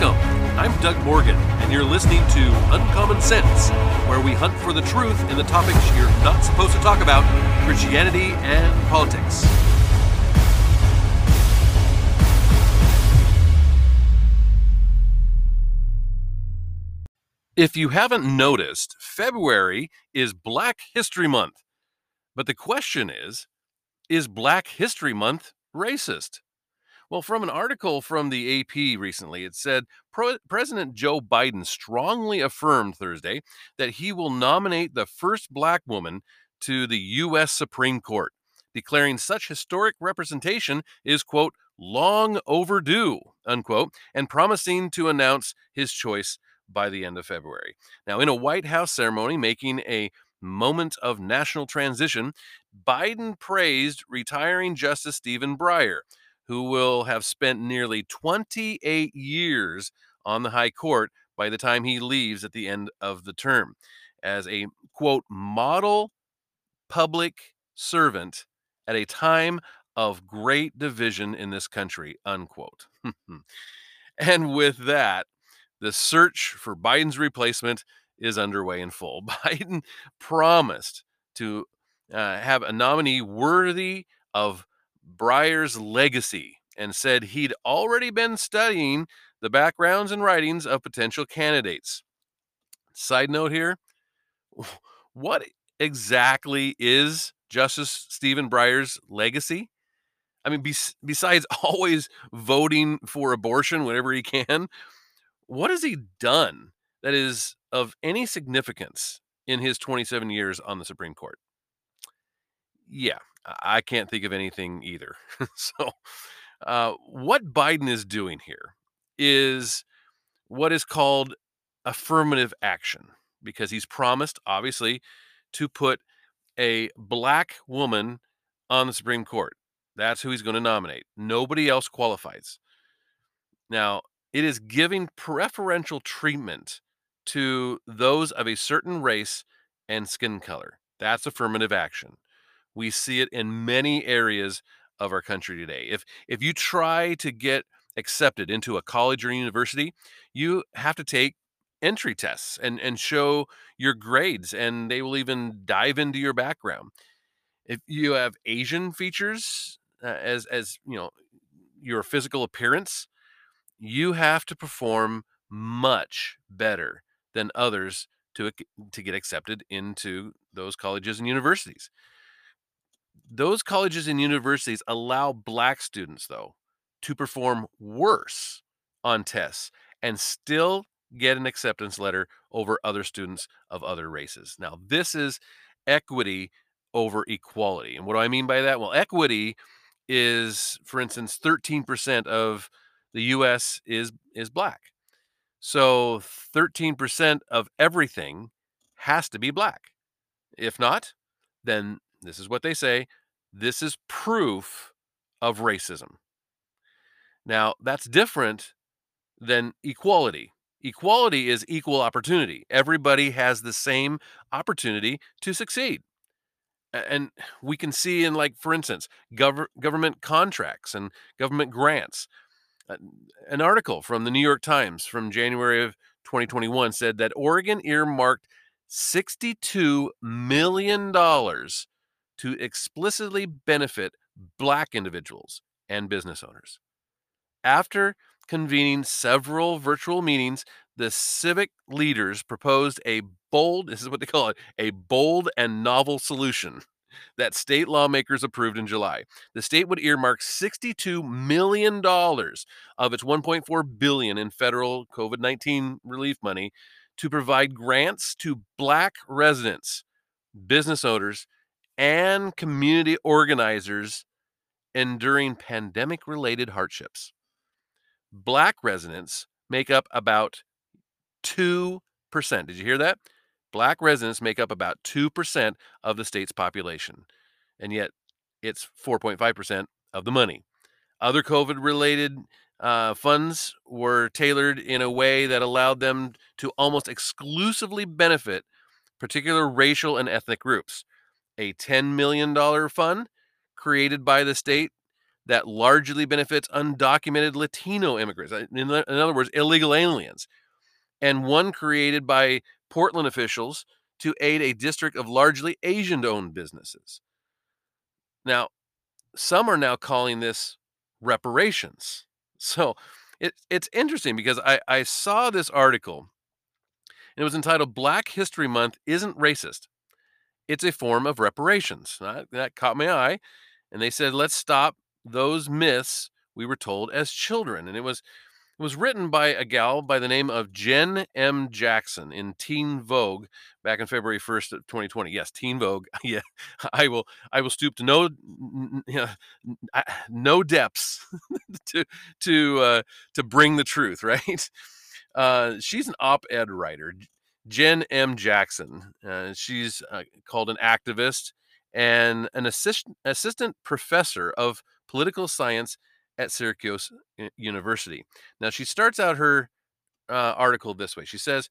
Welcome. I'm Doug Morgan, and you're listening to Uncommon Sense, where we hunt for the truth in the topics you're not supposed to talk about Christianity and politics. If you haven't noticed, February is Black History Month. But the question is is Black History Month racist? Well, from an article from the AP recently, it said Pro- President Joe Biden strongly affirmed Thursday that he will nominate the first black woman to the U.S. Supreme Court, declaring such historic representation is, quote, long overdue, unquote, and promising to announce his choice by the end of February. Now, in a White House ceremony making a moment of national transition, Biden praised retiring Justice Stephen Breyer, who will have spent nearly 28 years on the High Court by the time he leaves at the end of the term, as a quote, model public servant at a time of great division in this country, unquote. and with that, the search for Biden's replacement is underway in full. Biden promised to uh, have a nominee worthy of Breyer's legacy and said he'd already been studying the backgrounds and writings of potential candidates. Side note here what exactly is Justice Stephen Breyer's legacy? I mean, bes- besides always voting for abortion whenever he can, what has he done that is of any significance in his 27 years on the Supreme Court? Yeah, I can't think of anything either. so, uh, what Biden is doing here is what is called affirmative action because he's promised, obviously, to put a black woman on the Supreme Court. That's who he's going to nominate. Nobody else qualifies. Now, it is giving preferential treatment to those of a certain race and skin color. That's affirmative action. We see it in many areas of our country today. If if you try to get accepted into a college or university, you have to take entry tests and and show your grades and they will even dive into your background. If you have Asian features uh, as as, you know, your physical appearance, you have to perform much better than others to to get accepted into those colleges and universities. Those colleges and universities allow black students though to perform worse on tests and still get an acceptance letter over other students of other races. Now, this is equity over equality. And what do I mean by that? Well, equity is for instance 13% of the US is is black. So 13% of everything has to be black. If not, then this is what they say, this is proof of racism. Now, that's different than equality. Equality is equal opportunity. Everybody has the same opportunity to succeed. And we can see in, like, for instance, gov- government contracts and government grants an article from the New York Times from January of 2021 said that Oregon earmarked $62 million to explicitly benefit Black individuals and business owners. After convening several virtual meetings, the civic leaders proposed a bold, this is what they call it, a bold and novel solution that state lawmakers approved in July. The state would earmark 62 million dollars of its 1.4 billion in federal COVID-19 relief money to provide grants to black residents, business owners, and community organizers enduring pandemic related hardships. Black residents make up about 2%. Did you hear that? Black residents make up about 2% of the state's population, and yet it's 4.5% of the money. Other COVID related uh, funds were tailored in a way that allowed them to almost exclusively benefit particular racial and ethnic groups. A $10 million fund created by the state that largely benefits undocumented Latino immigrants, uh, in, in other words, illegal aliens, and one created by Portland officials to aid a district of largely Asian owned businesses. Now, some are now calling this reparations. So it, it's interesting because I, I saw this article and it was entitled Black History Month Isn't Racist. It's a form of reparations. That, that caught my eye. And they said, let's stop those myths we were told as children. And it was it was written by a gal by the name of Jenn M. Jackson in Teen Vogue back in February 1st of 2020. Yes, Teen Vogue. yeah, I will I will stoop to no no depths to to uh, to bring the truth, right? Uh, she's an op-ed writer, Jenn M. Jackson. Uh, she's uh, called an activist and an assist- assistant professor of political science at Syracuse uh, University. Now, she starts out her uh, article this way She says,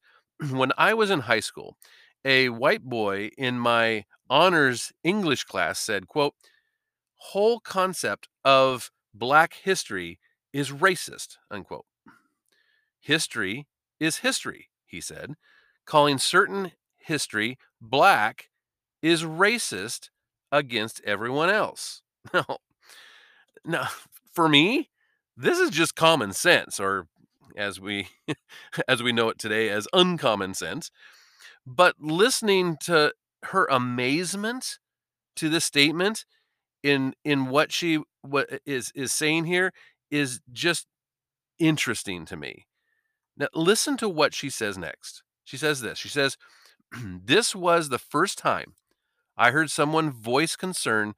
When I was in high school, a white boy in my honors English class said, quote, whole concept of black history is racist, unquote. History is history, he said. Calling certain history black is racist against everyone else. No, no, for me, this is just common sense, or as we as we know it today as uncommon sense. But listening to her amazement to this statement in in what she what is is saying here is just interesting to me. Now listen to what she says next. She says this. She says this was the first time I heard someone voice concern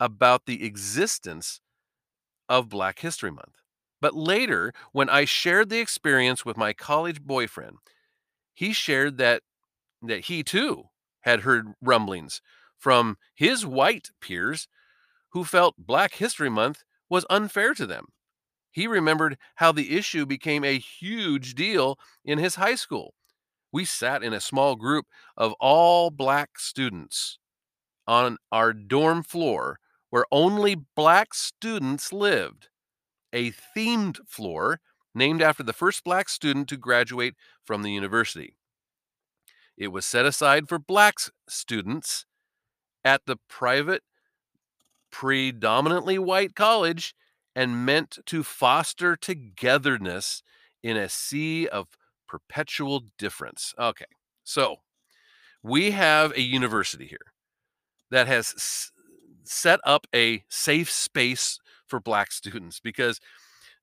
about the existence of Black History Month. But later, when I shared the experience with my college boyfriend, he shared that that he too had heard rumblings from his white peers who felt Black History Month was unfair to them. He remembered how the issue became a huge deal in his high school. We sat in a small group of all black students on our dorm floor where only black students lived, a themed floor named after the first black student to graduate from the university. It was set aside for black students at the private, predominantly white college and meant to foster togetherness in a sea of perpetual difference. Okay, so we have a university here that has set up a safe space for black students because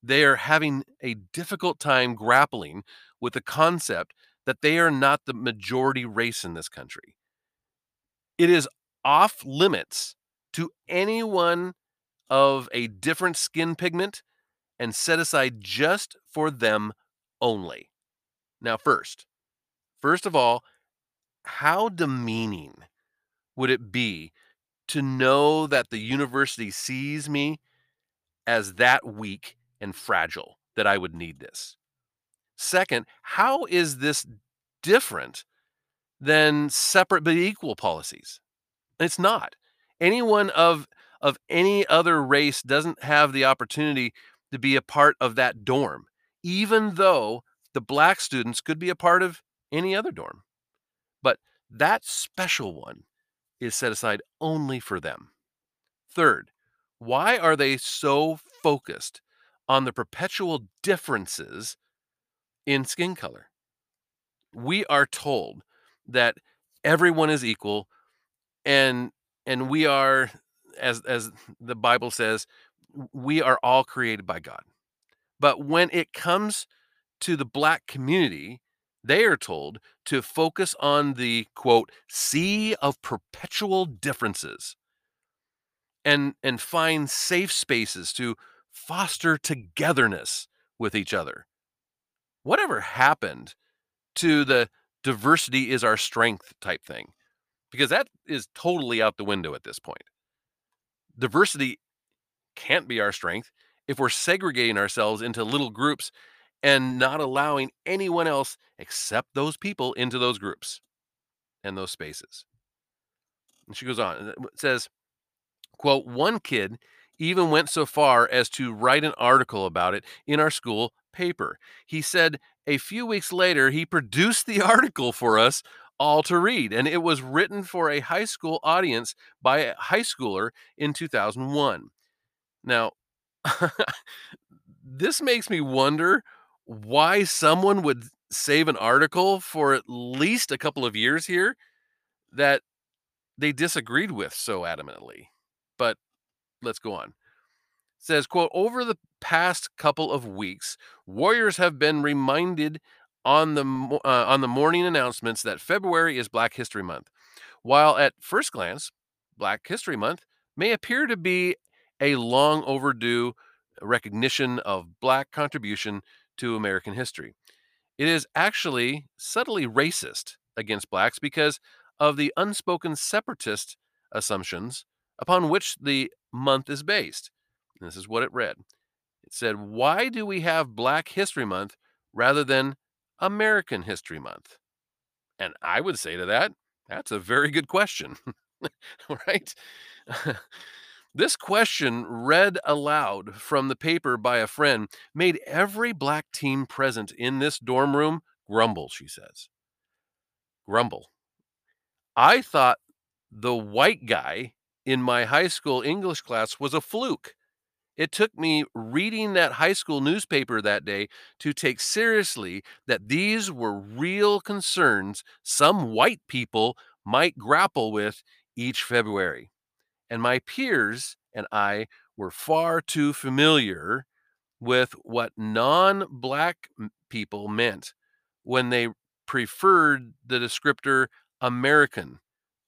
they are having a difficult time grappling with the concept that they are not the majority race in this country. It is off limits to anyone of a different skin pigment and set aside just for them only. Now, first, first of all, how demeaning would it be to know that the university sees me as that weak and fragile that I would need this. Second, how is this different than separate but equal policies? It's not. Anyone of of any other race doesn't have the opportunity to be a part of that dorm, even though the black students could be a part of any other dorm. But that special one is set aside only for them. Third, why are they so focused on the perpetual differences in skin color? We are told that everyone is equal and and we are as as the Bible says, we are all created by God. But when it comes to the black community, they are told to focus on the quote sea of perpetual differences and and find safe spaces to foster togetherness with each other. Whatever happened to the diversity is our strength type thing? Because that is totally out the window at this point. Diversity can't be our strength if we're segregating ourselves into little groups and not allowing anyone else except those people into those groups and those spaces. And she goes on, it says, quote, one kid even went so far as to write an article about it in our school paper. He said a few weeks later, he produced the article for us all to read, and it was written for a high school audience by a high schooler in 2001. Now, this makes me wonder why someone would save an article for at least a couple of years here that they disagreed with so adamantly. But let's go on. It says, quote, over the past couple of weeks, Warriors have been reminded on the uh, on the morning announcements that February is Black History Month. While at first glance, Black History Month may appear to be a long overdue recognition of Black contribution to American history. It is actually subtly racist against Blacks because of the unspoken separatist assumptions upon which the month is based. And this is what it read. It said, Why do we have Black History Month rather than American History Month? And I would say to that, that's a very good question, right? this question, read aloud from the paper by a friend, made every black team present in this dorm room grumble, she says. Grumble. I thought the white guy in my high school English class was a fluke. It took me reading that high school newspaper that day to take seriously that these were real concerns some white people might grapple with each February. And my peers and I were far too familiar with what non black people meant when they preferred the descriptor American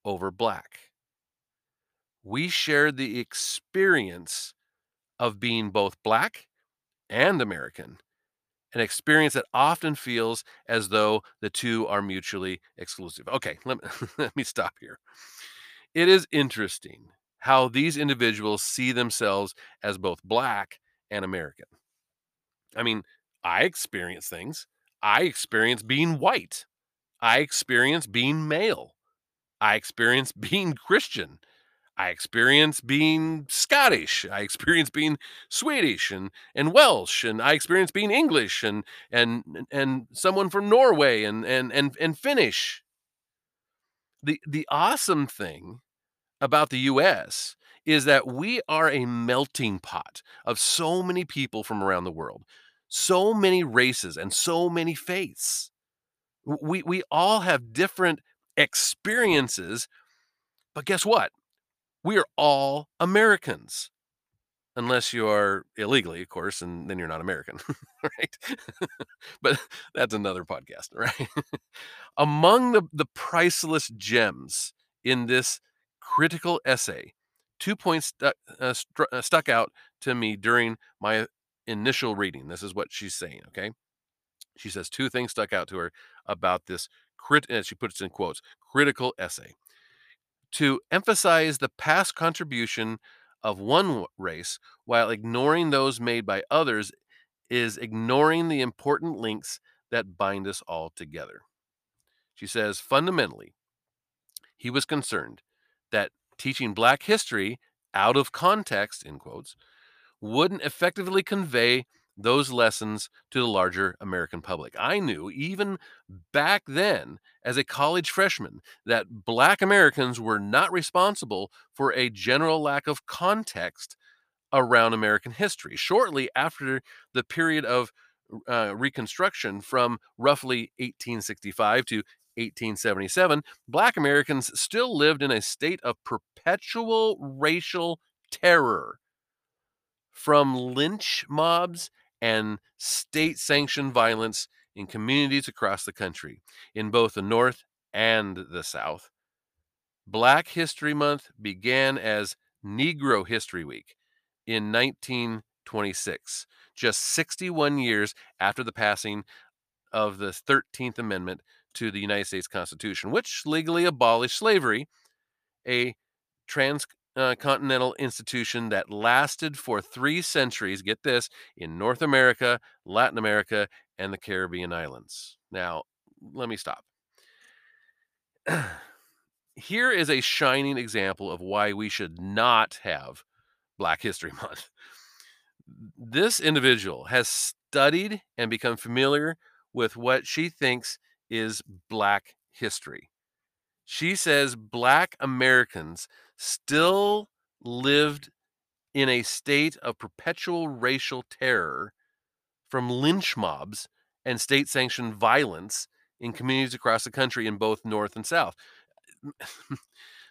over black. We shared the experience of being both black and American, an experience that often feels as though the two are mutually exclusive. Okay, let me, let me stop here. It is interesting how these individuals see themselves as both black and American. I mean, I experience things. I experience being white. I experience being male. I experience being Christian. I experience being Scottish. I experience being Swedish and, and Welsh, and I experience being English and and and someone from Norway and and and and Finnish. The the awesome thing about the US is that we are a melting pot of so many people from around the world, so many races and so many faiths. We we all have different experiences, but guess what? we are all Americans. Unless you are illegally, of course, and then you're not American, right? but that's another podcast, right? Among the, the priceless gems in this critical essay, two points stuck, uh, uh, stuck out to me during my initial reading. This is what she's saying, okay? She says two things stuck out to her about this crit, and she puts in quotes, critical essay to emphasize the past contribution of one race while ignoring those made by others is ignoring the important links that bind us all together. She says, fundamentally, he was concerned that teaching Black history out of context, in quotes, wouldn't effectively convey those lessons to the larger American public. I knew even back then, as a college freshman, that Black Americans were not responsible for a general lack of context around American history. Shortly after the period of uh, Reconstruction from roughly 1865 to 1877, Black Americans still lived in a state of perpetual racial terror from lynch mobs and state sanctioned violence in communities across the country, in both the North and the South. Black History Month began as Negro History Week in 1926, just 61 years after the passing of the 13th Amendment to the United States Constitution, which legally abolished slavery, a transcontinental uh, institution that lasted for three centuries, get this, in North America, Latin America, and the Caribbean islands. Now, let me stop. Here is a shining example of why we should not have Black History Month. This individual has studied and become familiar with what she thinks is Black history. She says Black Americans still lived in a state of perpetual racial terror from lynch mobs and state sanctioned violence in communities across the country in both North and South.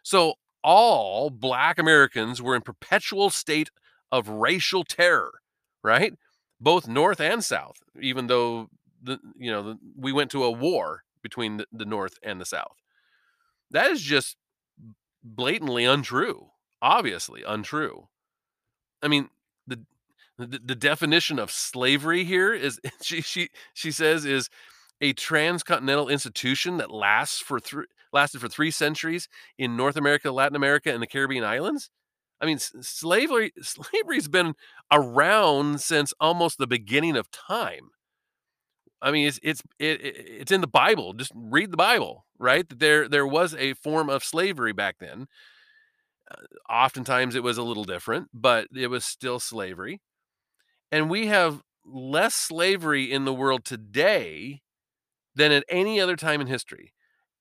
so, all Black Americans were in perpetual state of racial terror, right? Both North and South, even though the you know the, we went to a war between the, the North and the South. That is just blatantly untrue. Obviously untrue. I mean, the the, the definition of slavery here is she she she says is a transcontinental institution that lasts for three lasted for three centuries in North America, Latin America, and the Caribbean islands. I mean, slavery slavery's been around since almost the beginning of time. I mean, it's it's it, it's in the Bible. Just read the Bible, right? There there was a form of slavery back then. Uh, oftentimes it was a little different, but it was still slavery. And we have less slavery in the world today than at any other time in history.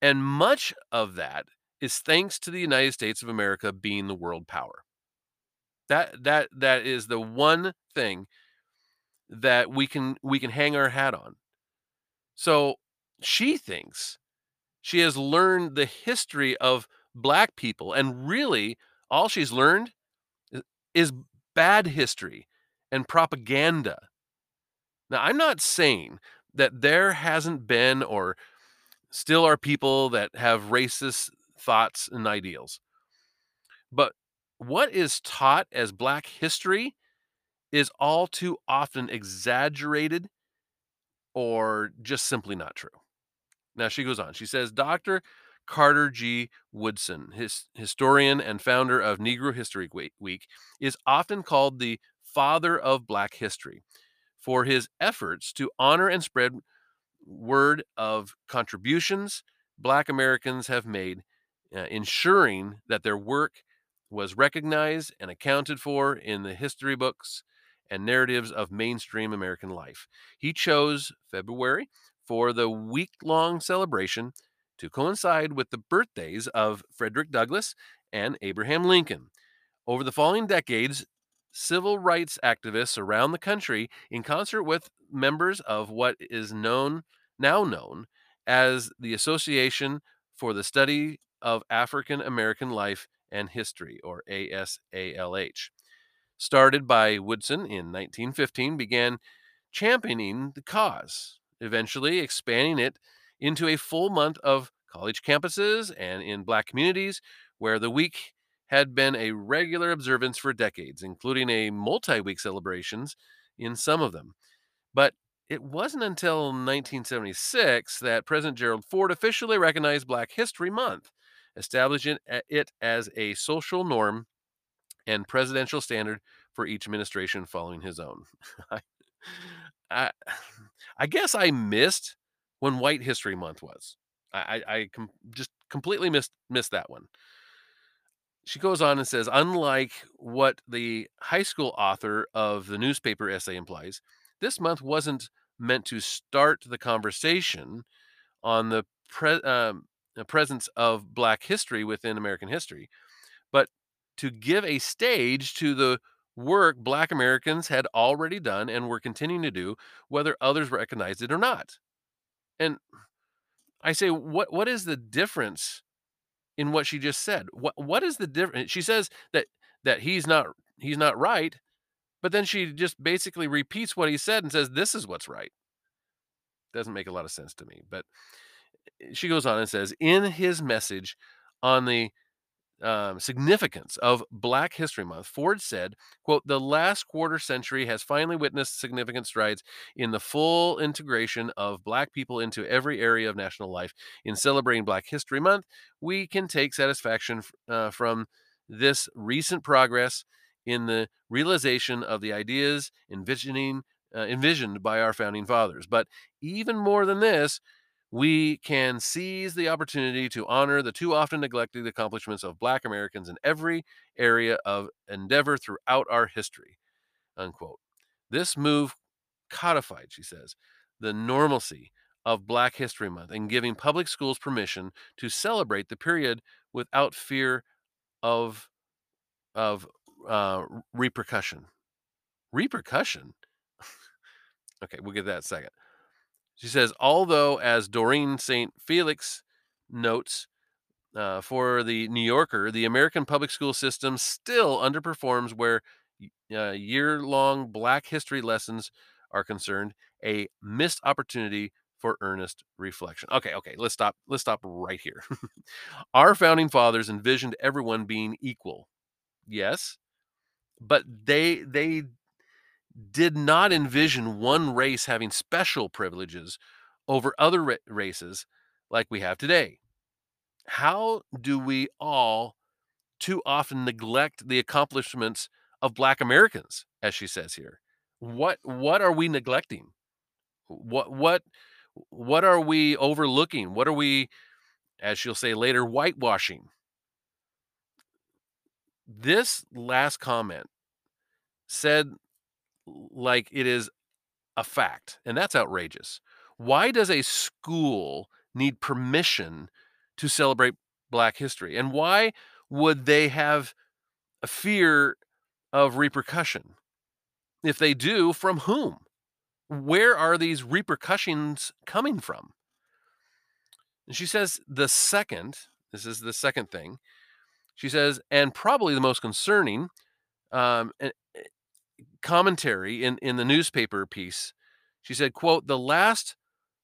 And much of that is thanks to the United States of America being the world power. That that that is the one thing that we can we can hang our hat on. So she thinks she has learned the history of black people and really all she's learned is bad history and propaganda. Now, I'm not saying that there hasn't been or still are people that have racist thoughts and ideals. But what is taught as Black history is all too often exaggerated or just simply not true. Now she goes on. She says Dr. Carter G. Woodson, his historian and founder of Negro History Week, is often called the father of Black history for his efforts to honor and spread word of contributions Black Americans have made, uh, ensuring that their work was recognized and accounted for in the history books and narratives of mainstream American life. He chose February for the week long celebration to coincide with the birthdays of Frederick Douglass and Abraham Lincoln. Over the following decades, civil rights activists around the country, in concert with members of what is known now known as the Association for the Study of African American Life and History, or ASALH, started by Woodson in 1915, began championing the cause, eventually expanding it into a full month of college campuses and in black communities where the week had been a regular observance for decades, including a multi week celebrations in some of them. But it wasn't until 1976 that President Gerald Ford officially recognized Black History Month, establishing it as a social norm and presidential standard for each administration following his own. I, I, I, guess I missed when White History Month was. I, I, I com- just completely missed missed that one. She goes on and says, unlike what the high school author of the newspaper essay implies, this month wasn't meant to start the conversation on the pre- um, presence of Black history within American history, to give a stage to the work Black Americans had already done and were continuing to do, whether others recognized it or not. And I say, what what is the difference in what she just said? What what is the difference? She says that that he's not he's not right, but then she just basically repeats what he said and says this is what's right. Doesn't make a lot of sense to me. But eh, she goes on and says, in his message on the um, significance of Black History Month, Ford said, quote, the last quarter century has finally witnessed significant strides in the full integration of Black people into every area of national life. In celebrating Black History Month, we can take satisfaction uh, from this recent progress in the realization of the ideas envisioning uh, envisioned by our founding fathers. But even more than this, we can seize the opportunity to honor the too often neglected accomplishments of Black Americans in every area of endeavor throughout our history. Unquote. This move codified, she says, the normalcy of Black History Month and giving public schools permission to celebrate the period without fear of of uh, repercussion. Repercussion. okay, we'll get that second. She says, although, as Doreen St. Felix notes uh, for the New Yorker, the American public school system still underperforms where uh, year long Black history lessons are concerned, a missed opportunity for earnest reflection. Okay, okay, let's stop. Let's stop right here. Our founding fathers envisioned everyone being equal. Yes, but they they did not envision one race having special privileges over other ra- races like we have today. How do we all too often neglect the accomplishments of black Americans as she says here? What what are we neglecting? What what what are we overlooking? What are we as she'll say later whitewashing? This last comment said like it is a fact, and that's outrageous. Why does a school need permission to celebrate Black history? And why would they have a fear of repercussion? If they do, from whom? Where are these repercussions coming from? And she says the second, this is the second thing, she says, and probably the most concerning, um, commentary in, in the newspaper piece, she said, quote, the last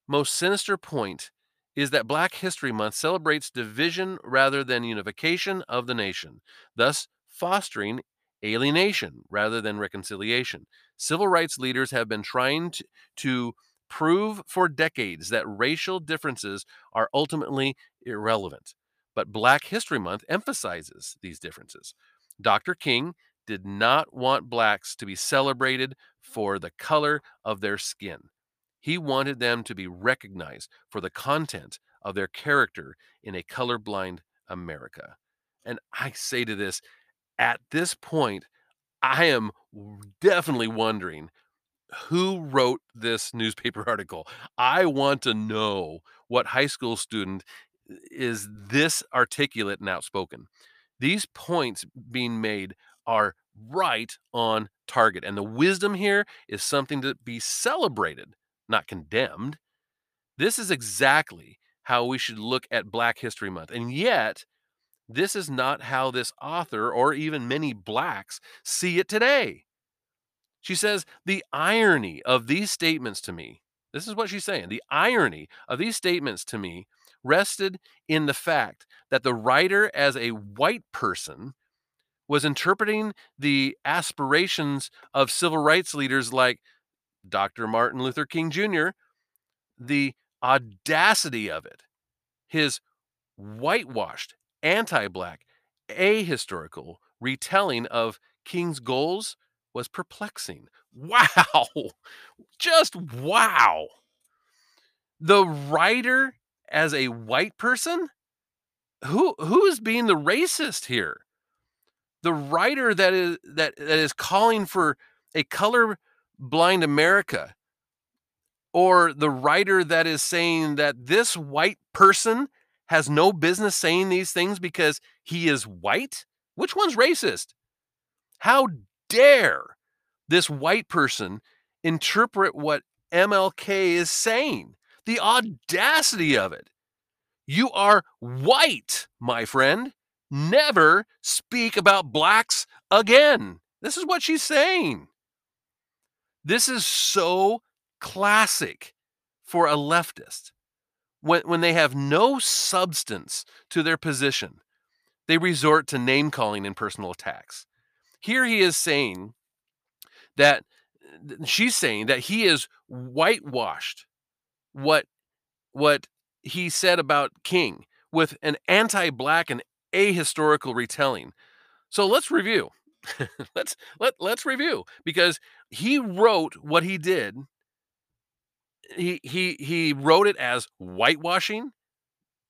most sinister point is that Black History Month celebrates division rather than unification of the nation, thus fostering alienation rather than reconciliation. Civil rights leaders have been trying to, to prove for decades that racial differences are ultimately irrelevant. But Black History Month emphasizes these differences. Dr. King did not want blacks to be celebrated for the color of their skin. He wanted them to be recognized for the content of their character in a colorblind America. And I say to this, at this point, I am definitely wondering who wrote this newspaper article. I want to know what high school student is this articulate and outspoken. These points being made are right on target. And the wisdom here is something to be celebrated, not condemned. This is exactly how we should look at Black History Month. And yet, this is not how this author or even many blacks see it today. She says, The irony of these statements to me, this is what she's saying, the irony of these statements to me rested in the fact that the writer, as a white person, was interpreting the aspirations of civil rights leaders like Dr. Martin Luther King Jr., the audacity of it, his whitewashed, anti black, ahistorical retelling of King's goals was perplexing. Wow! Just wow! The writer as a white person? Who who is being the racist here? The writer that is that that is calling for a color blind America or the writer that is saying that this white person has no business saying these things because he is white? Which one's racist? How dare this white person interpret what MLK is saying? The audacity of it. You are white, my friend never speak about blacks again. This is what she's saying. This is so classic for a leftist. When, when they have no substance to their position, they resort to name calling and personal attacks. Here he is saying that she's saying that he is whitewashed what what he said about King with an anti-black and ahistorical retelling. So let's review. let's let let's review because he wrote what he did he he he wrote it as whitewashing,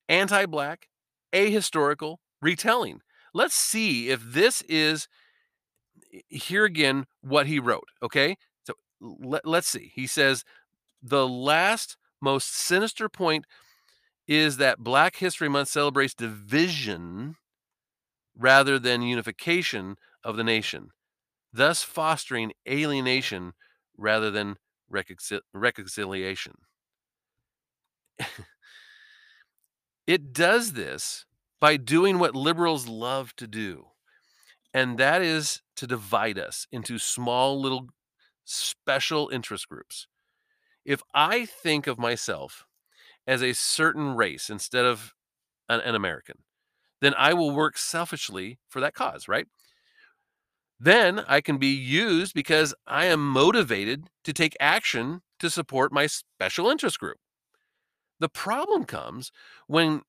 anti-black, ahistorical retelling. Let's see if this is eh, here again what he wrote, okay? So let, let's see. He says the last most sinister point is that Black History Month celebrates division rather than unification of the nation, thus fostering alienation rather than reconcil- reconciliation. it does this by doing what liberals love to do, and that is to divide us into small little special interest groups. If I think of myself as a certain race instead of an, an American, then I will work selfishly for that cause, right? Then I can be used because I am motivated to take action to support my special interest group. The problem comes when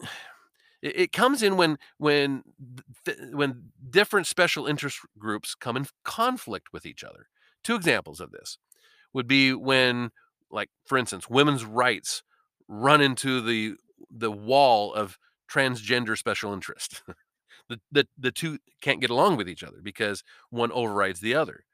it comes in when when when different special interest groups come in conflict with each other. Two examples of this would be when like for instance women's rights run into the the wall of transgender special interest. the, the the two can't get along with each other because one overrides the other.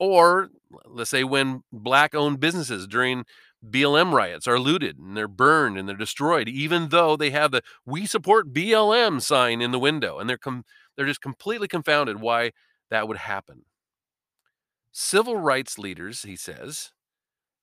Or let's say when black owned businesses during BLM riots are looted and they're burned and they're destroyed, even though they have the "We support BLM" sign in the window, and they're com- they're just completely confounded why that would happen. Civil rights leaders, he says,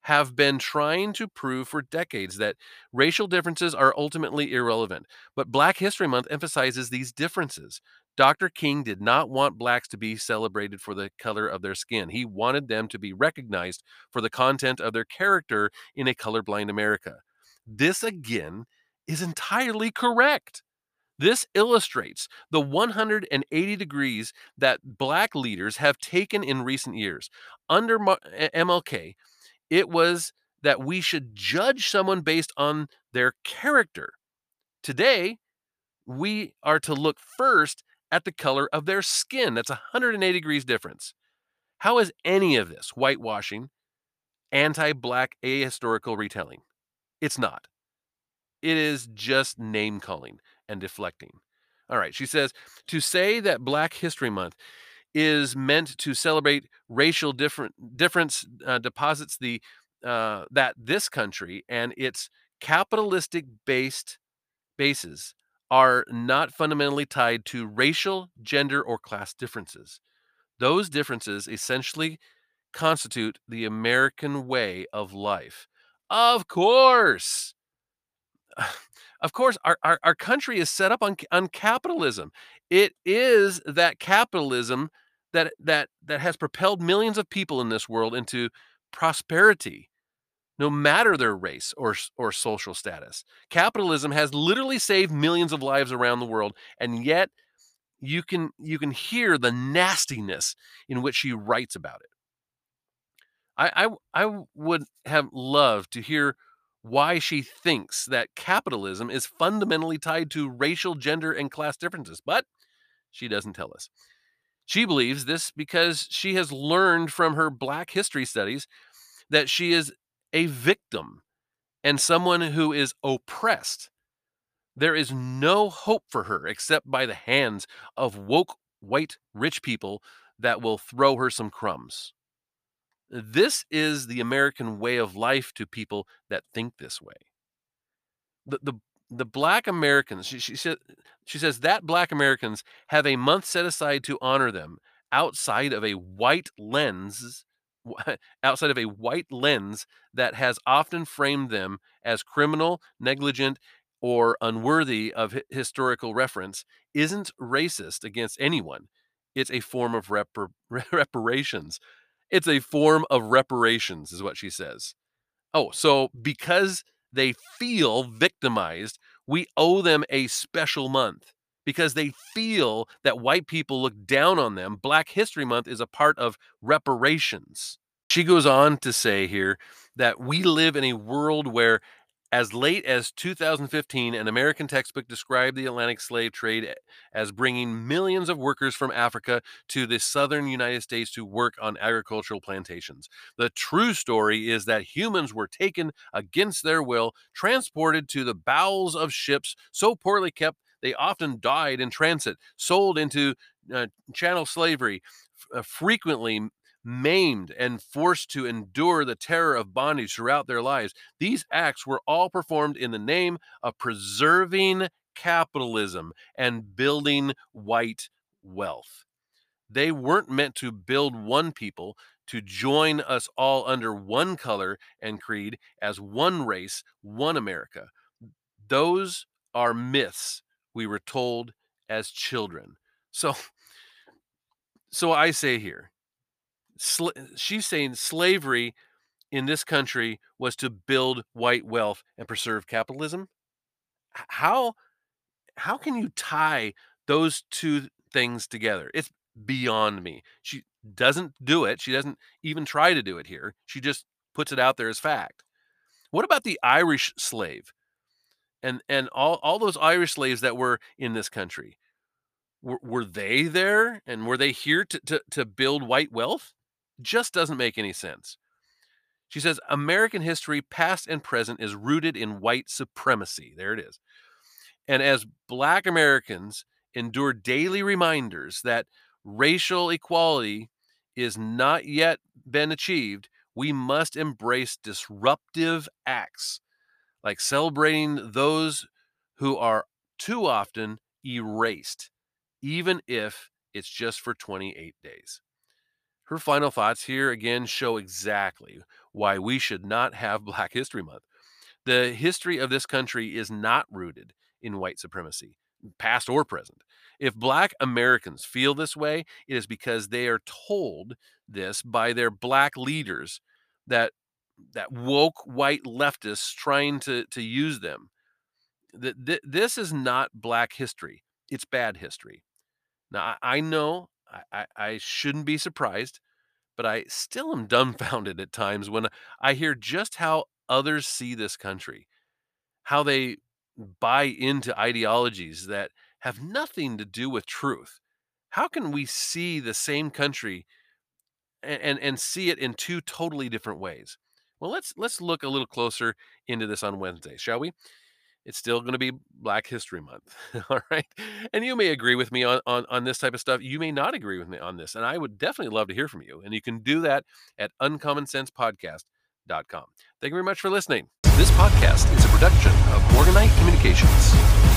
have been trying to prove for decades that racial differences are ultimately irrelevant. But Black History Month emphasizes these differences. Dr. King did not want blacks to be celebrated for the color of their skin. He wanted them to be recognized for the content of their character in a colorblind America. This again is entirely correct. This illustrates the 180 degrees that black leaders have taken in recent years. Under MLK, it was that we should judge someone based on their character. Today, we are to look first at the color of their skin. That's 180 degrees difference. How is any of this whitewashing, anti black ahistorical retelling? It's not. It is just name calling and deflecting. All right, she says to say that Black History Month is meant to celebrate racial different difference uh, deposits the uh, that this country and its capitalistic based bases are not fundamentally tied to racial, gender, or class differences. Those differences essentially constitute the American way of life. Of course. Of course, our, our, our country is set up on, on capitalism. It is that capitalism that that that has propelled millions of people in this world into prosperity no matter their race or, or social status. Capitalism has literally saved millions of lives around the world, and yet you can you can hear the nastiness in which she writes about it. I, I, I would have loved to hear why she thinks that capitalism is fundamentally tied to racial, gender, and class differences, but she doesn't tell us. She believes this because she has learned from her Black history studies that she is a victim and someone who is oppressed. There is no hope for her except by the hands of woke white rich people that will throw her some crumbs. This is the American way of life to people that think this way. The, the, the black Americans, she, she, said, she says that black Americans have a month set aside to honor them outside of a white lens outside of a white lens that has often framed them as criminal, negligent, or unworthy of historical reference isn't racist against anyone. It's a form of repar- reparations. It's a form of reparations, is what she says. Oh, so because they feel victimized, we owe them a special month because they feel that white people look down on them. Black History Month is a part of reparations. She goes on to say here that we live in a world where As late as 2015, an American textbook described the Atlantic slave trade as bringing millions of workers from Africa to the southern United States to work on agricultural plantations. The true story is that humans were taken against their will, transported to the bowels of ships so poorly kept they often died in transit, sold into uh, chattel slavery, uh, frequently maimed and forced to endure the terror of bondage throughout their lives. These acts were all performed in the name of preserving capitalism and building white wealth. They weren't meant to build one people, to join us all under one color and creed as one race, one America. Those are myths we were told as children. So so I say here, sl- she's saying slavery in this country was to build white wealth and preserve capitalism. How how can you tie those two things together? It's beyond me. She doesn't do it. She doesn't even try to do it here. She just puts it out there as fact. What about the Irish slave? And and all, all those Irish slaves that were in this country? Were, were they there and were they here to, to, to build white wealth? Just doesn't make any sense. She says American history, past and present, is rooted in white supremacy. There it is. And as Black Americans endure daily reminders that racial equality is not yet been achieved, we must embrace disruptive acts like celebrating those who are too often erased, even if it's just for 28 days. Her final thoughts here again show exactly why we should not have Black History Month. The history of this country is not rooted in white supremacy, past or present. If Black Americans feel this way, it is because they are told this by their Black leaders that that woke white leftists trying to to use them. That this is not Black history; it's bad history. Now I, I know I, I, shouldn't be surprised, but I still am dumbfounded at times when I hear just how others see this country, how they buy into ideologies that have nothing to do with truth. How can we see the same country and, and, and see it in two totally different ways? Well, let's let's look a little closer into this on Wednesday, shall we? It's still going to be Black History Month, all right. And you may agree with me on, on on this type of stuff. You may not agree with me on this, and I would definitely love to hear from you. And you can do that at uncommonsensepodcast.com. Thank you very much for listening. This podcast is a production of Morganite Communications.